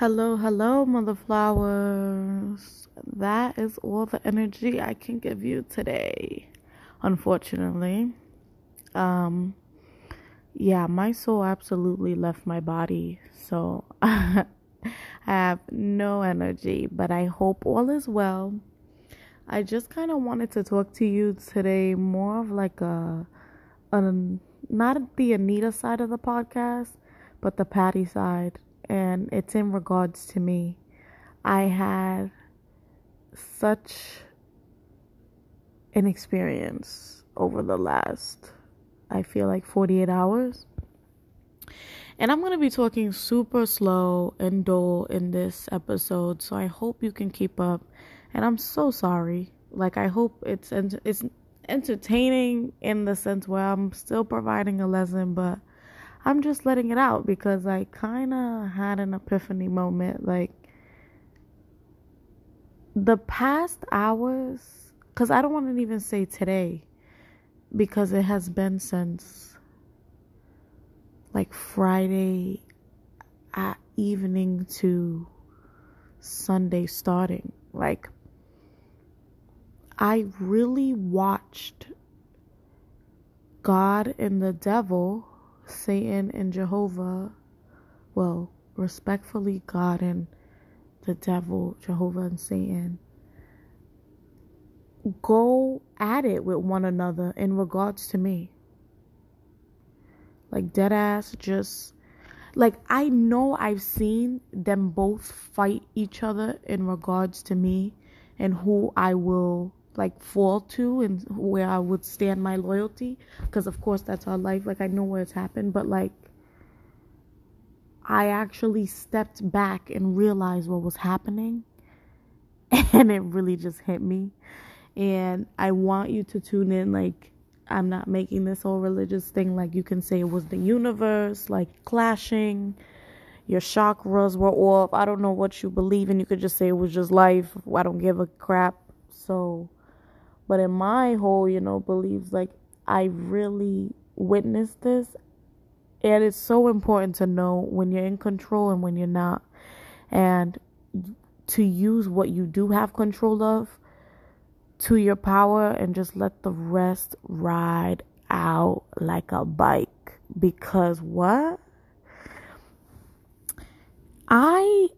Hello, hello, mother flowers. That is all the energy I can give you today. Unfortunately. Um yeah, my soul absolutely left my body. So I have no energy, but I hope all is well. I just kind of wanted to talk to you today more of like a, a not the Anita side of the podcast, but the Patty side and it's in regards to me. I had such an experience over the last, I feel like 48 hours. And I'm going to be talking super slow and dull in this episode, so I hope you can keep up. And I'm so sorry. Like I hope it's it's entertaining in the sense where I'm still providing a lesson, but I'm just letting it out because I kind of had an epiphany moment. Like, the past hours, because I don't want to even say today, because it has been since like Friday at evening to Sunday starting. Like, I really watched God and the devil Satan and Jehovah, well, respectfully, God and the devil, Jehovah and Satan, go at it with one another in regards to me. Like, dead ass, just like I know I've seen them both fight each other in regards to me and who I will like fall to and where I would stand my loyalty. Because of course that's our life. Like I know where it's happened but like I actually stepped back and realized what was happening and it really just hit me. And I want you to tune in like I'm not making this whole religious thing. Like you can say it was the universe like clashing your chakras were off. I don't know what you believe in. You could just say it was just life. I don't give a crap. So but in my whole, you know, beliefs, like I really witnessed this. And it's so important to know when you're in control and when you're not. And to use what you do have control of to your power and just let the rest ride out like a bike. Because what? I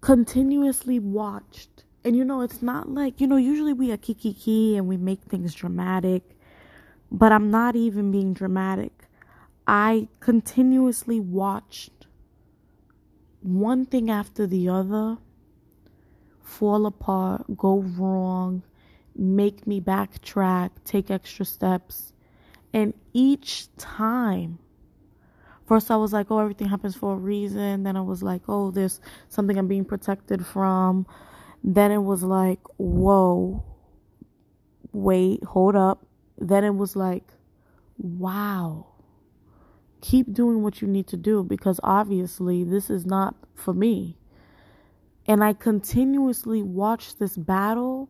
continuously watched and you know, it's not like, you know, usually we are kiki ki and we make things dramatic, but I'm not even being dramatic. I continuously watched one thing after the other fall apart, go wrong, make me backtrack, take extra steps. And each time, first I was like, oh, everything happens for a reason. Then I was like, oh, there's something I'm being protected from then it was like, whoa, wait, hold up. Then it was like, wow, keep doing what you need to do because obviously this is not for me. And I continuously watched this battle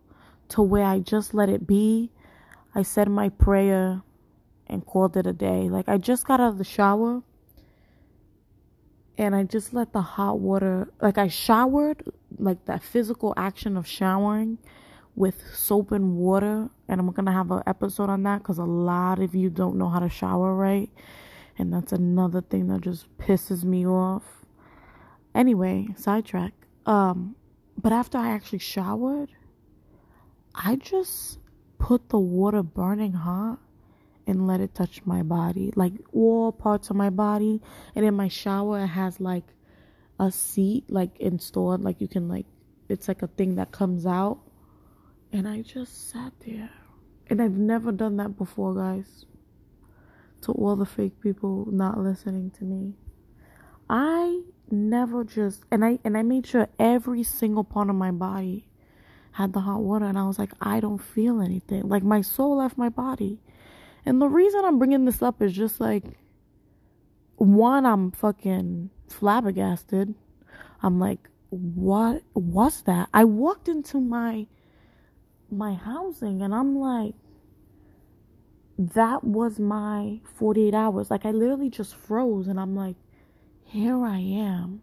to where I just let it be. I said my prayer and called it a day. Like I just got out of the shower and I just let the hot water, like I showered, like that physical action of showering with soap and water. And I'm gonna have an episode on that because a lot of you don't know how to shower right. And that's another thing that just pisses me off. Anyway, sidetrack. Um, but after I actually showered, I just put the water burning hot and let it touch my body, like all parts of my body. And in my shower, it has like a seat, like installed, like you can like, it's like a thing that comes out. And I just sat there. And I've never done that before, guys. To all the fake people not listening to me. I never just and I and I made sure every single part of my body had the hot water and I was like I don't feel anything. Like my soul left my body. And the reason I'm bringing this up is just like, one, I'm fucking flabbergasted. I'm like, what was that? I walked into my my housing and I'm like, that was my 48 hours. Like I literally just froze and I'm like, here I am.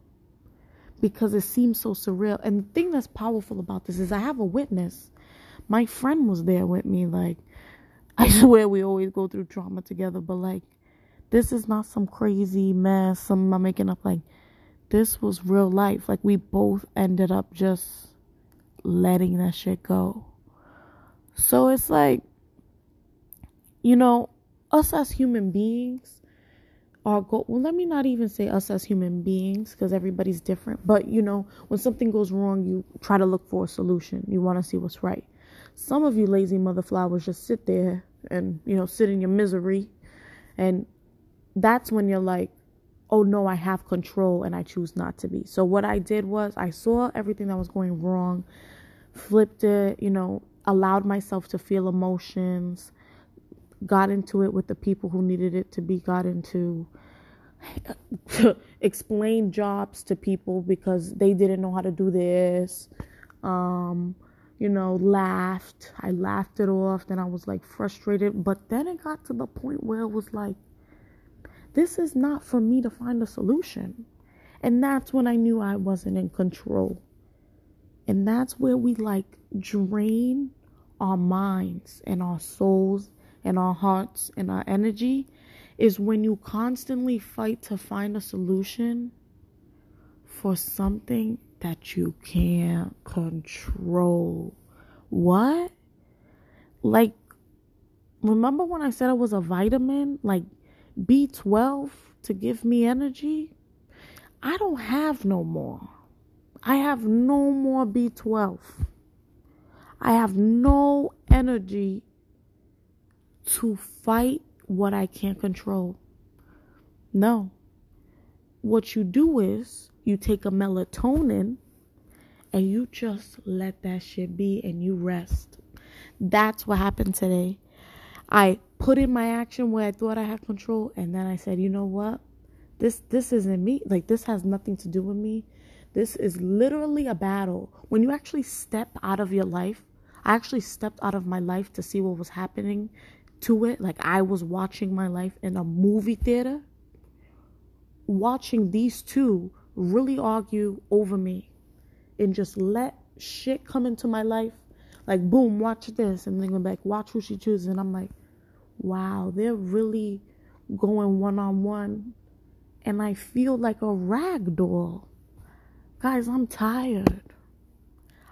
because it seems so surreal. And the thing that's powerful about this is I have a witness. My friend was there with me. Like, I mm-hmm. swear we always go through trauma together, but like, this is not some crazy mess, some I'm making up. Like, this was real life. Like, we both ended up just letting that shit go. So it's like, you know, us as human beings, our goal, well, let me not even say us as human beings because everybody's different. But, you know, when something goes wrong, you try to look for a solution. You want to see what's right. Some of you lazy mother flowers just sit there and, you know, sit in your misery. And that's when you're like, oh no, I have control and I choose not to be. So what I did was I saw everything that was going wrong, flipped it, you know, allowed myself to feel emotions, got into it with the people who needed it to be got into explain jobs to people because they didn't know how to do this um you know laughed. I laughed it off. Then i was like frustrated. But then it got to the point where it was like this is not for me to find a solution. And that's when i knew i wasn't in control. And that's where we like drain our minds and our souls and our hearts and our energy is when you constantly fight to find a solution for something that you can't control. What? Like, remember when I said it was a vitamin, like B12 to give me energy? I don't have no more. I have no more B12. I have no energy to fight what I can't control. No. What you do is you take a melatonin and you just let that shit be and you rest. That's what happened today. I put in my action where I thought I had control and then I said, "You know what? This this isn't me. Like this has nothing to do with me. This is literally a battle. When you actually step out of your life, I actually stepped out of my life to see what was happening to it. Like I was watching my life in a movie theater, watching these two really argue over me and just let shit come into my life. Like, boom, watch this. And then go back, watch who she chooses. And I'm like, wow, they're really going one on one. And I feel like a rag doll. Guys, I'm tired.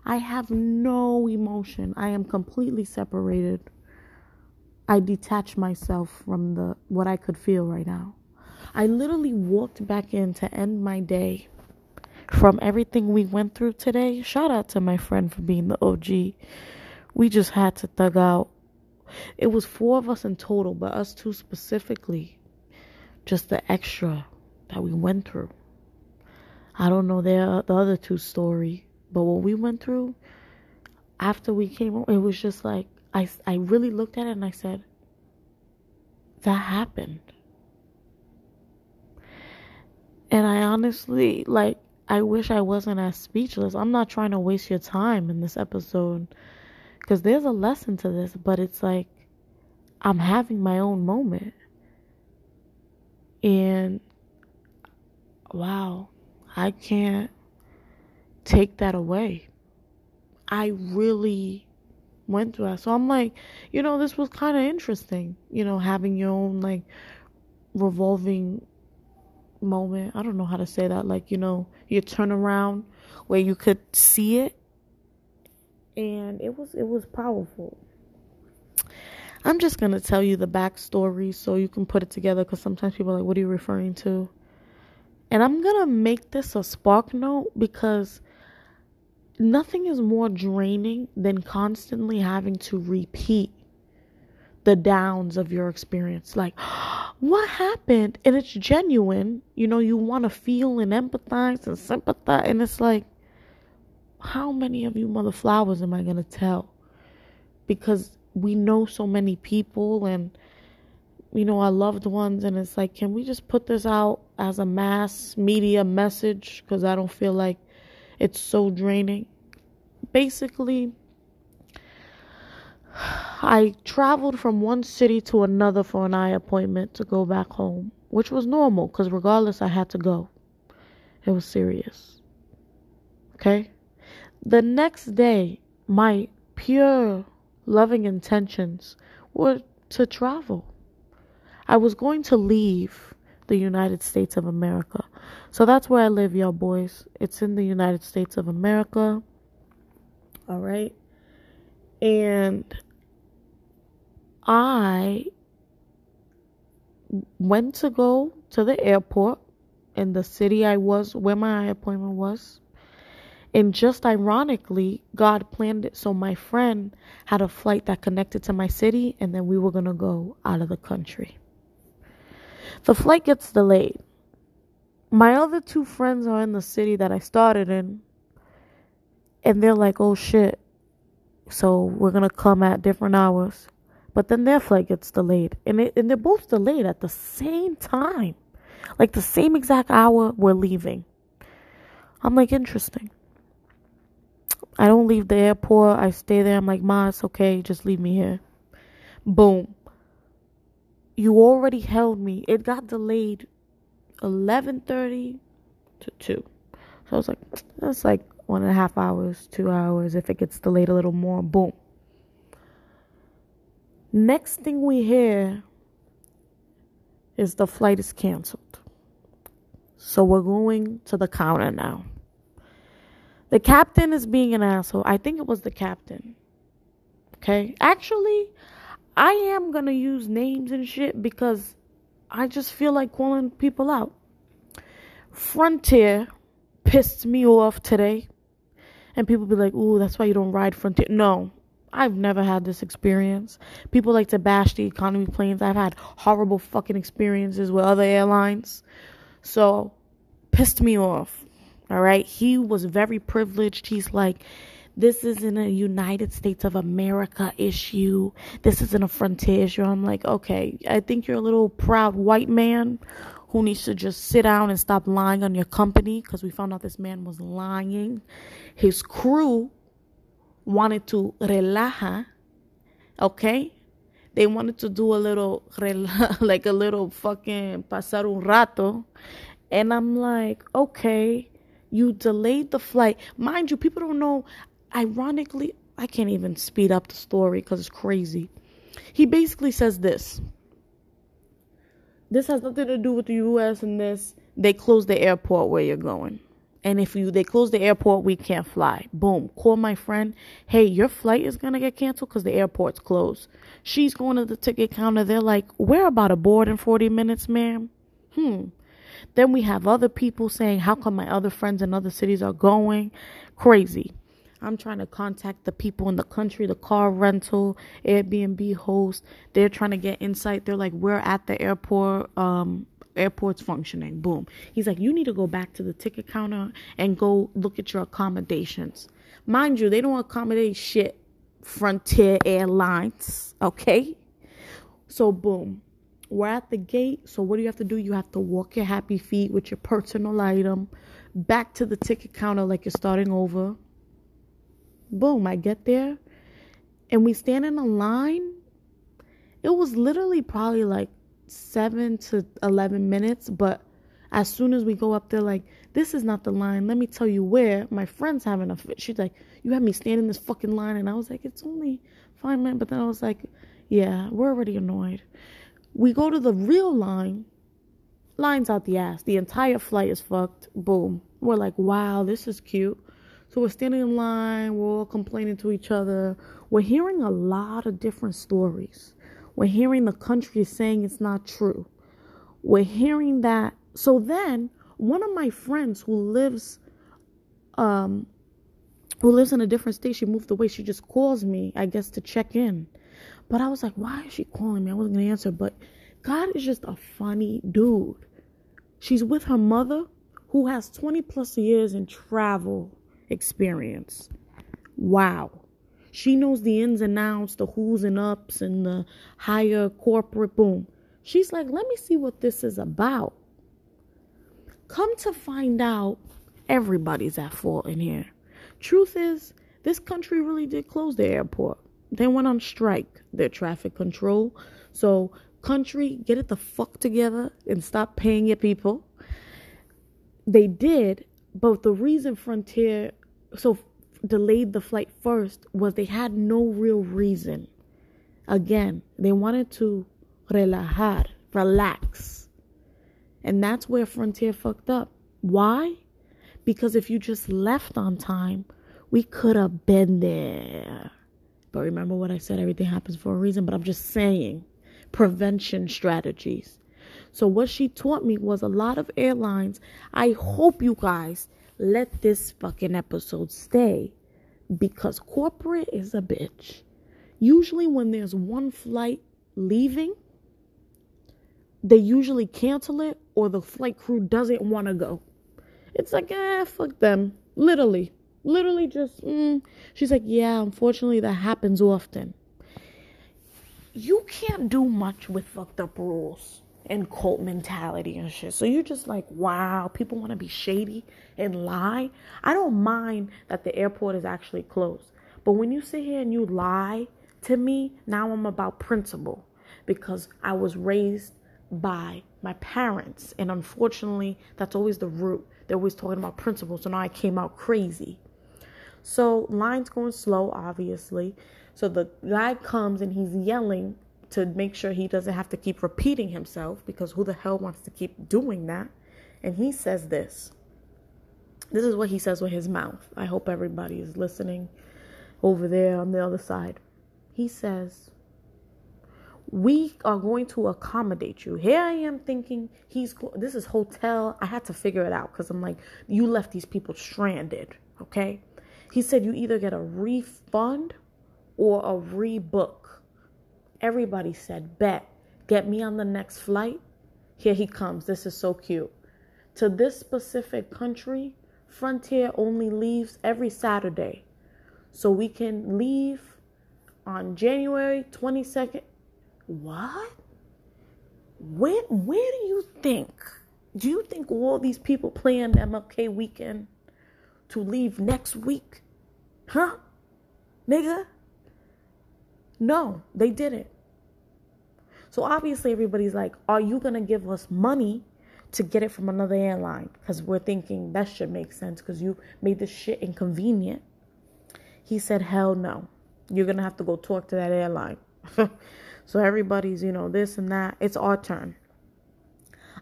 I have no emotion. I am completely separated I detach myself from the what I could feel right now. I literally walked back in to end my day from everything we went through today. Shout out to my friend for being the OG. We just had to thug out. It was four of us in total, but us two specifically. Just the extra that we went through. I don't know the other two story, but what we went through after we came, home, it was just like I, I really looked at it and I said, that happened. And I honestly, like, I wish I wasn't as speechless. I'm not trying to waste your time in this episode because there's a lesson to this, but it's like I'm having my own moment. And wow, I can't take that away. I really went through that. So I'm like, you know, this was kind of interesting, you know, having your own like revolving moment. I don't know how to say that. Like, you know, you turn around where you could see it. And it was it was powerful. I'm just gonna tell you the backstory so you can put it together because sometimes people are like, what are you referring to? And I'm gonna make this a spark note because nothing is more draining than constantly having to repeat the downs of your experience. Like, what happened? And it's genuine. You know, you want to feel and empathize and sympathize. And it's like, how many of you mother flowers am I going to tell? Because we know so many people and, you know, our loved ones. And it's like, can we just put this out as a mass media message? Because I don't feel like it's so draining. Basically, I traveled from one city to another for an eye appointment to go back home, which was normal because regardless, I had to go. It was serious. Okay? The next day, my pure loving intentions were to travel. I was going to leave the United States of America. So that's where I live, y'all boys. It's in the United States of America. All right. And I went to go to the airport in the city I was, where my appointment was. And just ironically, God planned it so my friend had a flight that connected to my city, and then we were going to go out of the country. The flight gets delayed. My other two friends are in the city that I started in, and they're like, oh shit. So we're going to come at different hours. But then their flight gets delayed, and, it, and they're both delayed at the same time. Like the same exact hour we're leaving. I'm like, interesting. I don't leave the airport. I stay there. I'm like, Ma, it's okay. Just leave me here. Boom. You already held me. It got delayed 11.30 to 2. So I was like, that's like one and a half hours, two hours. If it gets delayed a little more, boom. Next thing we hear is the flight is canceled. So we're going to the counter now. The captain is being an asshole. I think it was the captain. Okay? Actually, I am going to use names and shit because I just feel like calling people out. Frontier pissed me off today. And people be like, ooh, that's why you don't ride Frontier. No, I've never had this experience. People like to bash the economy planes. I've had horrible fucking experiences with other airlines. So, pissed me off. All right. He was very privileged. He's like, this isn't a United States of America issue. This isn't a frontier issue. I'm like, okay, I think you're a little proud white man who needs to just sit down and stop lying on your company because we found out this man was lying. His crew wanted to relaja, okay? They wanted to do a little, like a little fucking pasar un rato. And I'm like, okay, you delayed the flight. Mind you, people don't know. Ironically, I can't even speed up the story because it's crazy. He basically says this. This has nothing to do with the US and this. They closed the airport where you're going. And if you they close the airport, we can't fly. Boom. Call my friend. Hey, your flight is gonna get canceled because the airport's closed. She's going to the ticket counter. They're like, We're about to board in 40 minutes, ma'am. Hmm. Then we have other people saying, How come my other friends in other cities are going? Crazy. I'm trying to contact the people in the country, the car rental, Airbnb host. They're trying to get insight. They're like, We're at the airport. Um, airport's functioning. Boom. He's like, You need to go back to the ticket counter and go look at your accommodations. Mind you, they don't accommodate shit. Frontier Airlines. Okay? So, boom. We're at the gate. So what do you have to do? You have to walk your happy feet with your personal item back to the ticket counter like you're starting over. Boom, I get there and we stand in a line. It was literally probably like 7 to 11 minutes, but as soon as we go up there like this is not the line let me tell you where my friend's having a fit she's like you have me standing in this fucking line and i was like it's only five minutes but then i was like yeah we're already annoyed we go to the real line. Line's out the ass. The entire flight is fucked. Boom. We're like, wow, this is cute. So we're standing in line. We're all complaining to each other. We're hearing a lot of different stories. We're hearing the country is saying it's not true. We're hearing that. So then, one of my friends who lives, um, who lives in a different state, she moved away. She just calls me, I guess, to check in. But I was like, why is she calling me? I wasn't to answer. But God is just a funny dude. She's with her mother, who has 20 plus years in travel experience. Wow. She knows the ins and outs, the who's and ups, and the higher corporate boom. She's like, let me see what this is about. Come to find out, everybody's at fault in here. Truth is, this country really did close the airport. They went on strike, their traffic control. So, country, get it the fuck together and stop paying your people. They did, but the reason Frontier so delayed the flight first was they had no real reason. Again, they wanted to relajar, relax. And that's where Frontier fucked up. Why? Because if you just left on time, we could have been there. But remember what I said everything happens for a reason, but I'm just saying prevention strategies. So, what she taught me was a lot of airlines. I hope you guys let this fucking episode stay because corporate is a bitch. Usually, when there's one flight leaving, they usually cancel it or the flight crew doesn't want to go. It's like, ah, fuck them. Literally. Literally just, mm. she's like, yeah, unfortunately, that happens often. You can't do much with fucked up rules and cult mentality and shit. So you're just like, wow, people want to be shady and lie. I don't mind that the airport is actually closed. But when you sit here and you lie to me, now I'm about principle because I was raised by my parents. And unfortunately, that's always the root. They're always talking about principles. So now I came out crazy. So line's going slow, obviously. So the guy comes and he's yelling to make sure he doesn't have to keep repeating himself because who the hell wants to keep doing that? And he says this. This is what he says with his mouth. I hope everybody is listening over there on the other side. He says, we are going to accommodate you. Here I am thinking he's this is hotel. I had to figure it out because I'm like, you left these people stranded. Okay. He said you either get a refund or a rebook. Everybody said, bet, get me on the next flight. Here he comes. This is so cute. To this specific country, Frontier only leaves every Saturday. So we can leave on January 22nd what? Where where do you think? Do you think all these people plan MLK weekend to leave next week? Huh? Nigga? No, they didn't. So obviously everybody's like, are you gonna give us money to get it from another airline? Because we're thinking that should make sense because you made this shit inconvenient. He said, hell no. You're gonna have to go talk to that airline. So everybody's, you know, this and that. It's our turn.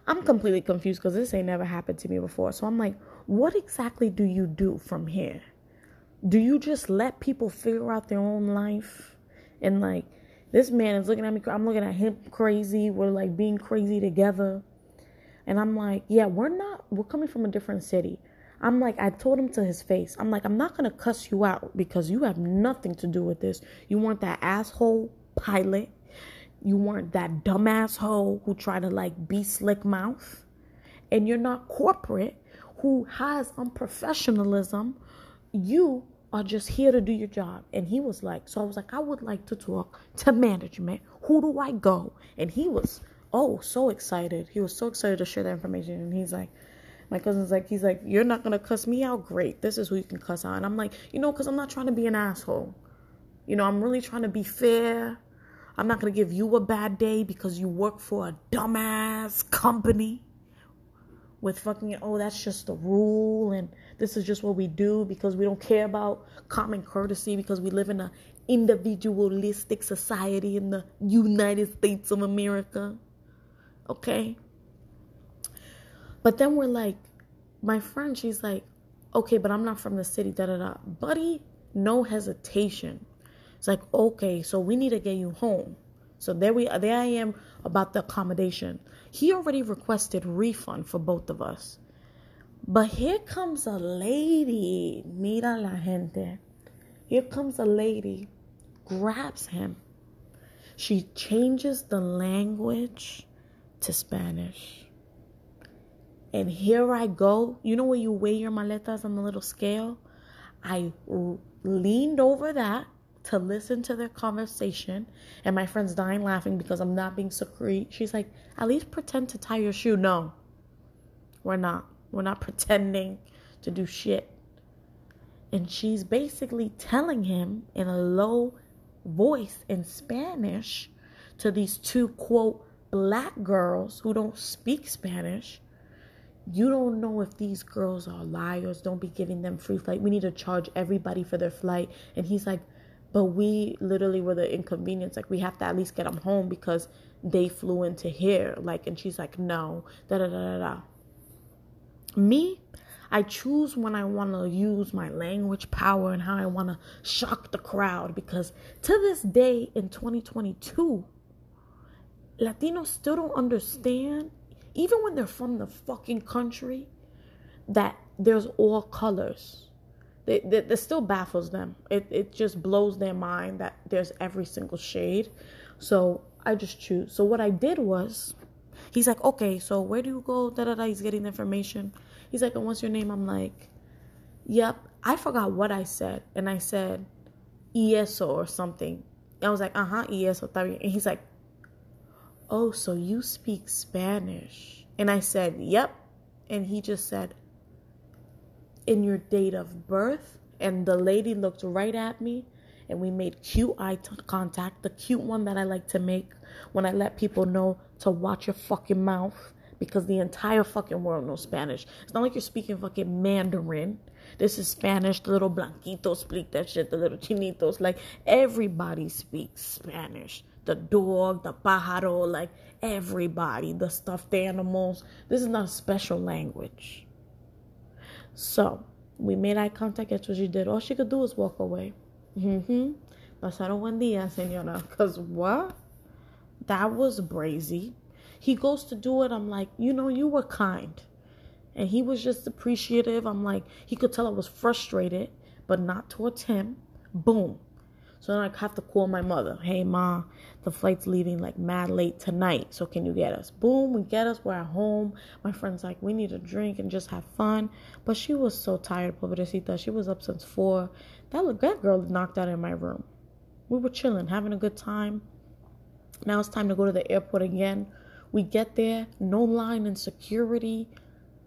I'm completely confused because this ain't never happened to me before. So I'm like, what exactly do you do from here? Do you just let people figure out their own life? And like, this man is looking at me, I'm looking at him crazy. We're like being crazy together. And I'm like, yeah, we're not, we're coming from a different city. I'm like, I told him to his face, I'm like, I'm not going to cuss you out because you have nothing to do with this. You weren't that asshole pilot you weren't that dumbass hoe who tried to like be slick mouth. And you're not corporate who has unprofessionalism. You are just here to do your job. And he was like, so I was like, I would like to talk to management. Who do I go? And he was, oh, so excited. He was so excited to share that information. And he's like, my cousin's like, he's like, you're not gonna cuss me out. Great. This is who you can cuss out. And I'm like, you know, because I'm not trying to be an asshole. You know, I'm really trying to be fair. I'm not going to give you a bad day because you work for a dumbass company with fucking, oh, that's just the rule and this is just what we do because we don't care about common courtesy because we live in a individualistic society in the United States of America. Okay? But then we're like, my friend, she's like, okay, but I'm not from the city, da da da. Buddy, no hesitation. It's like, okay, so we need to get you home. So there we there I am about the accommodation. He already requested refund for both of us. But here comes a lady. Mira la gente. Here comes a lady, grabs him. She changes the language to Spanish. And here I go. You know where you weigh your maletas on the little scale? I leaned over that to listen to their conversation. And my friend's dying laughing because I'm not being so secret. She's like, at least pretend to tie your shoe. No, we're not. We're not pretending to do shit. And she's basically telling him in a low voice in Spanish to these two, quote, black girls who don't speak Spanish. you don't know if these girls are liars. Don't be giving them free flight. We need to charge everybody for their flight. And he's like, but we literally were the inconvenience. Like, we have to at least get them home because they flew into here. Like, and she's like, no, da da da da da. Me, I choose when I want to use my language power and how I want to shock the crowd because to this day in 2022, Latinos still don't understand, even when they're from the fucking country, that there's all colors. It, it still baffles them. It, it just blows their mind that there's every single shade. So I just choose. So what I did was, he's like, okay, so where do you go? Da da da. He's getting the information. He's like, and what's your name? I'm like, yep. I forgot what I said. And I said, ESO or something. I was like, uh huh, ESO. And he's like, oh, so you speak Spanish? And I said, yep. And he just said, in your date of birth? And the lady looked right at me and we made cute eye contact, the cute one that I like to make when I let people know to watch your fucking mouth because the entire fucking world knows Spanish. It's not like you're speaking fucking Mandarin. This is Spanish. The little blanquitos speak that shit. The little chinitos. Like, everybody speaks Spanish. The dog, the pájaro, like, everybody. The stuffed animals. This is not a special language. So, we made eye contact. That's what she did. All she could do was walk away. Mm-hmm. Pasaron buen día, señora. Because what? That was brazy. He goes to do it. I'm like, you know, you were kind. And he was just appreciative. I'm like, he could tell I was frustrated, but not towards him. Boom. So then I have to call my mother. Hey, ma, the flight's leaving like mad late tonight. So can you get us? Boom, we get us. We're at home. My friend's like, we need a drink and just have fun. But she was so tired, pobrecita. She was up since four. That, that girl knocked out in my room. We were chilling, having a good time. Now it's time to go to the airport again. We get there, no line in security.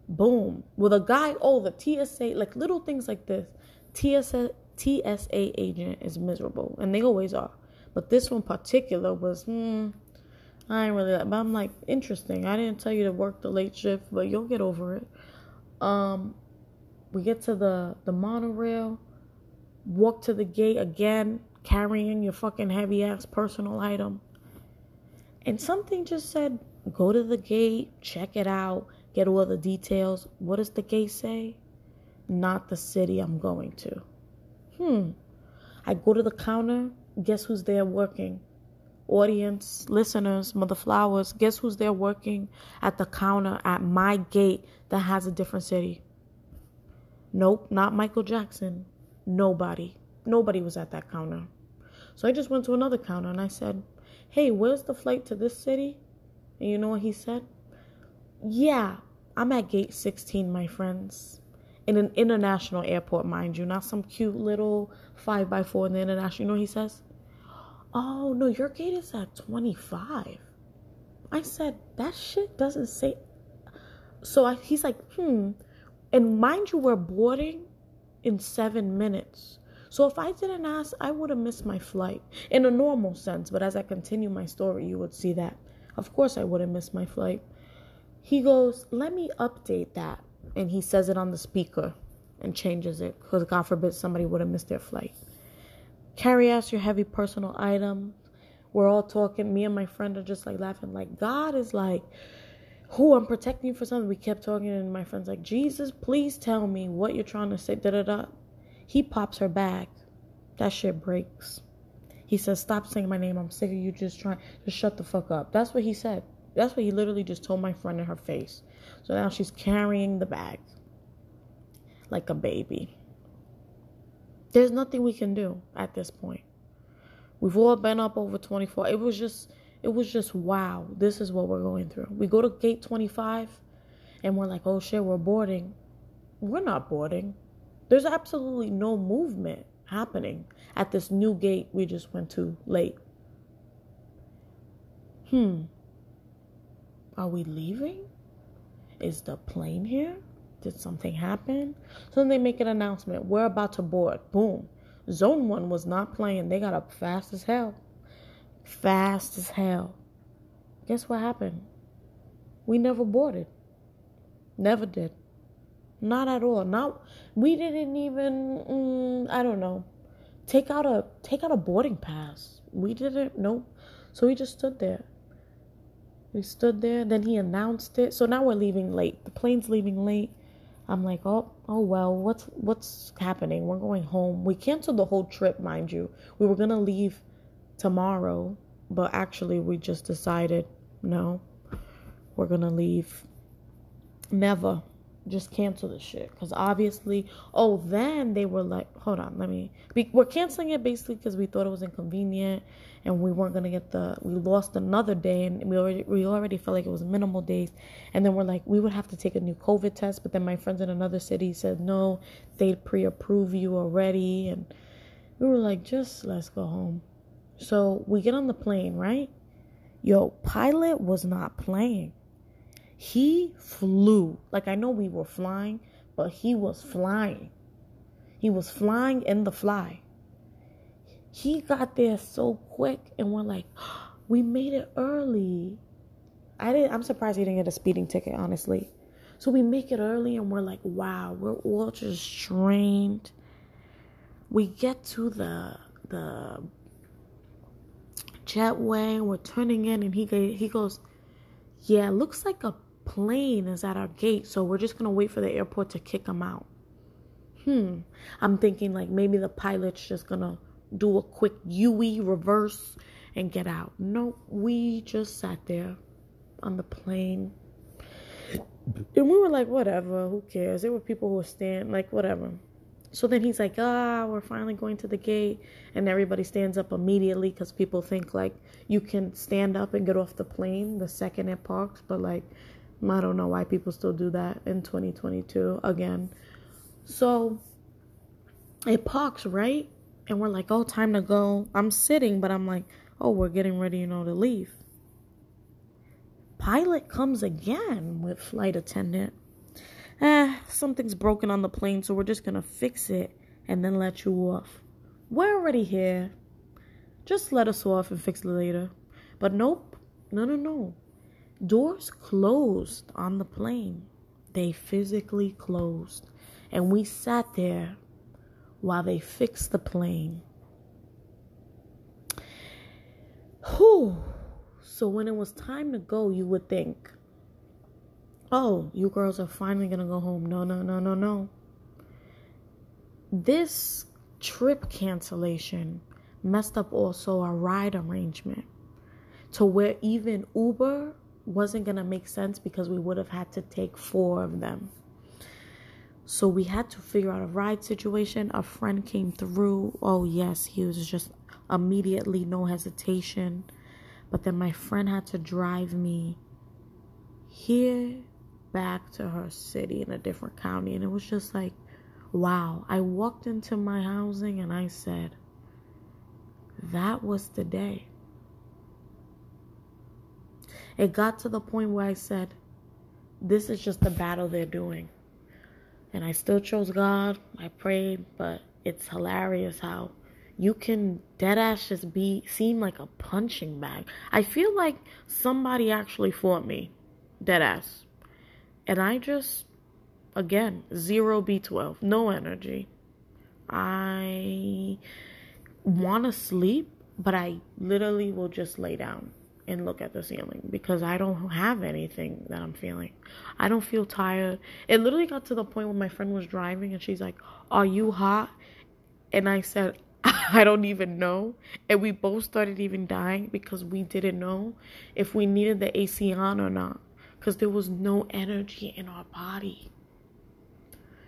Boom. With a guy, oh, the TSA, like little things like this. TSA, TSA agent is miserable, and they always are. But this one particular was, hmm, I ain't really that. But I'm like, interesting. I didn't tell you to work the late shift, but you'll get over it. Um, we get to the the monorail, walk to the gate again, carrying your fucking heavy ass personal item, and something just said, Go to the gate, check it out, get all the details. What does the gate say? Not the city I'm going to. Hmm. I go to the counter. Guess who's there working? Audience, listeners, Mother Flowers. Guess who's there working at the counter at my gate that has a different city? Nope, not Michael Jackson. Nobody. Nobody was at that counter. So I just went to another counter and I said, Hey, where's the flight to this city? And you know what he said? Yeah, I'm at gate 16, my friends. In an international airport, mind you, not some cute little 5 by 4 in the international. You know he says? Oh, no, your gate is at 25. I said, that shit doesn't say. So I, he's like, hmm. And mind you, we're boarding in seven minutes. So if I didn't ask, I would have missed my flight in a normal sense. But as I continue my story, you would see that of course, I wouldn't miss my flight. He goes, Let me update that. And he says it on the speaker and changes it because, God forbid, somebody would have missed their flight. Carry out your heavy personal items. We're all talking. Me and my friend are just like laughing. Like, God is like, who I'm protecting you for something. We kept talking, and my friend's like, Jesus, please tell me what you're trying to say. Da da da. He pops her back. That shit breaks. He says, Stop saying my name. I'm sick of you just trying. Just shut the fuck up. That's what he said. That's what he literally just told my friend in her face. So now she's carrying the bag like a baby. There's nothing we can do at this point. We've all been up over 24. It was just, it was just wow. This is what we're going through. We go to gate 25 and we're like, oh shit, we're boarding. We're not boarding. There's absolutely no movement happening at this new gate we just went to late. Hmm. Are we leaving? Is the plane here? Did something happen? So then they make an announcement. We're about to board. Boom. Zone 1 was not playing. They got up fast as hell. Fast as hell. Guess what happened? We never boarded. Never did. Not at all. Not we didn't even mm, I don't know. Take out a take out a boarding pass. We didn't nope. So we just stood there. We stood there, then he announced it. So now we're leaving late. The plane's leaving late. I'm like, "Oh, oh well, what's what's happening? We're going home." We canceled the whole trip, mind you. We were to leave tomorrow, but actually we just decided, no. We're to leave never just cancel the shit because obviously oh then they were like hold on let me we, we're canceling it basically because we thought it was inconvenient and we weren't gonna get the we lost another day and we already we already felt like it was minimal days and then we're like we would have to take a new covid test but then my friends in another city said no they'd pre-approve you already and we were like just let's go home so we get on the plane right yo pilot was not playing he flew. Like I know we were flying, but he was flying. He was flying in the fly. He got there so quick and we're like, we made it early. I didn't I'm surprised he didn't get a speeding ticket, honestly. So we make it early and we're like, wow, we're all just trained. We get to the the jetway, we're turning in and he he goes, Yeah, looks like a plane is at our gate, so we're just gonna wait for the airport to kick them out. Hmm. I'm thinking like maybe the pilot's just gonna do a quick UE reverse and get out. No, we just sat there on the plane. And we were like, whatever, who cares? There were people who were standing, like, whatever. So then he's like, ah, we're finally going to the gate. And everybody stands up immediately because people think, like, you can stand up and get off the plane the second it parks. But, like, I don't know why people still do that in 2022 again. So it parks, right? And we're like, oh, time to go. I'm sitting, but I'm like, oh, we're getting ready, you know, to leave. Pilot comes again with flight attendant. Eh, something's broken on the plane, so we're just gonna fix it and then let you off. We're already here. Just let us off and fix it later. But nope. No, no, no. Doors closed on the plane. They physically closed. And we sat there while they fixed the plane. Whew. So when it was time to go, you would think, oh, you girls are finally going to go home. No, no, no, no, no. This trip cancellation messed up also our ride arrangement to where even Uber wasn't going to make sense because we would have had to take four of them. So we had to figure out a ride situation. A friend came through. Oh, yes, he was just immediately, no hesitation. But then my friend had to drive me here back to her city in a different county. And it was just like, wow. I walked into my housing and I said, that was the day. It got to the point where I said, this is just the battle they're doing. And I still chose God. I prayed, but it's hilarious how you can dead ass just be seem like a punching bag. I feel like somebody actually fought me. Dead ass. And I just again, zero B12, no energy. I want to sleep, but I literally will just lay down and look at the ceiling because I don't have anything that I'm feeling. I don't feel tired. It literally got to the point where my friend was driving and she's like, Are you hot? And I said, I don't even know. And we both started even dying because we didn't know if we needed the AC on or not because there was no energy in our body.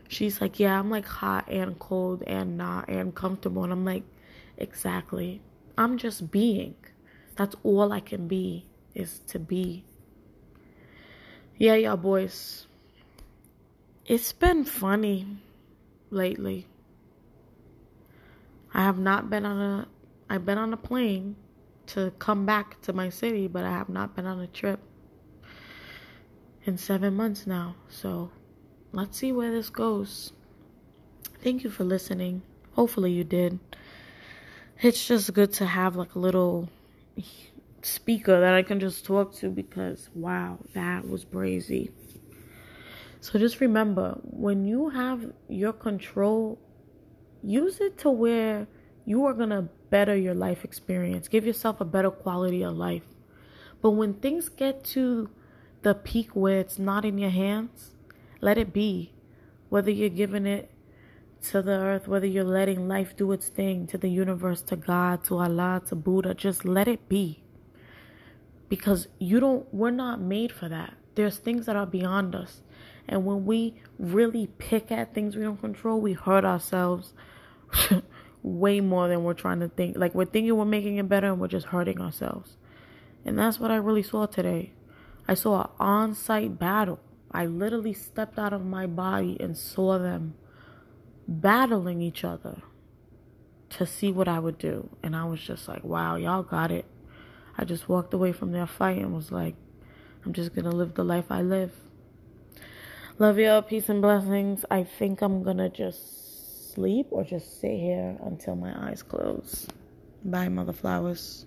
She's like, Yeah, I'm like hot and cold and not and comfortable. And I'm like, Exactly. I'm just being. That's all I can be is to be. Yeah, y'all boys. It's been funny lately. I have not been on a I've been on a plane to come back to my city, but I have not been on a trip in 7 months now. So, let's see where this goes. Thank you for listening. Hopefully you did. It's just good to have like a little speaker that I can just talk to because wow, that was crazy. So just remember when you have your control, use it to where you are going to better your life experience. Give yourself a better quality of life. But when things get to the peak where it's not in your hands, let it be. Whether you're giving it to the earth, whether you're letting life do its thing, to the universe, to God, to Allah, to Buddha, just let it be. Because you don't, we're not made for that. There's things that are beyond us. And when we really pick at things we don't control, we hurt ourselves way more than we're trying to think. Like we're thinking we're making it better and we're just hurting ourselves. And that's what I really saw today. I saw an on site battle. I literally stepped out of my body and saw them battling each other to see what I would do. And I was just like, wow, y'all got it. I just walked away from their fight and was like, I'm just going to live the life I live. Love y'all. Peace and blessings. I think I'm going to just sleep or just sit here until my eyes close. Bye, mother flowers.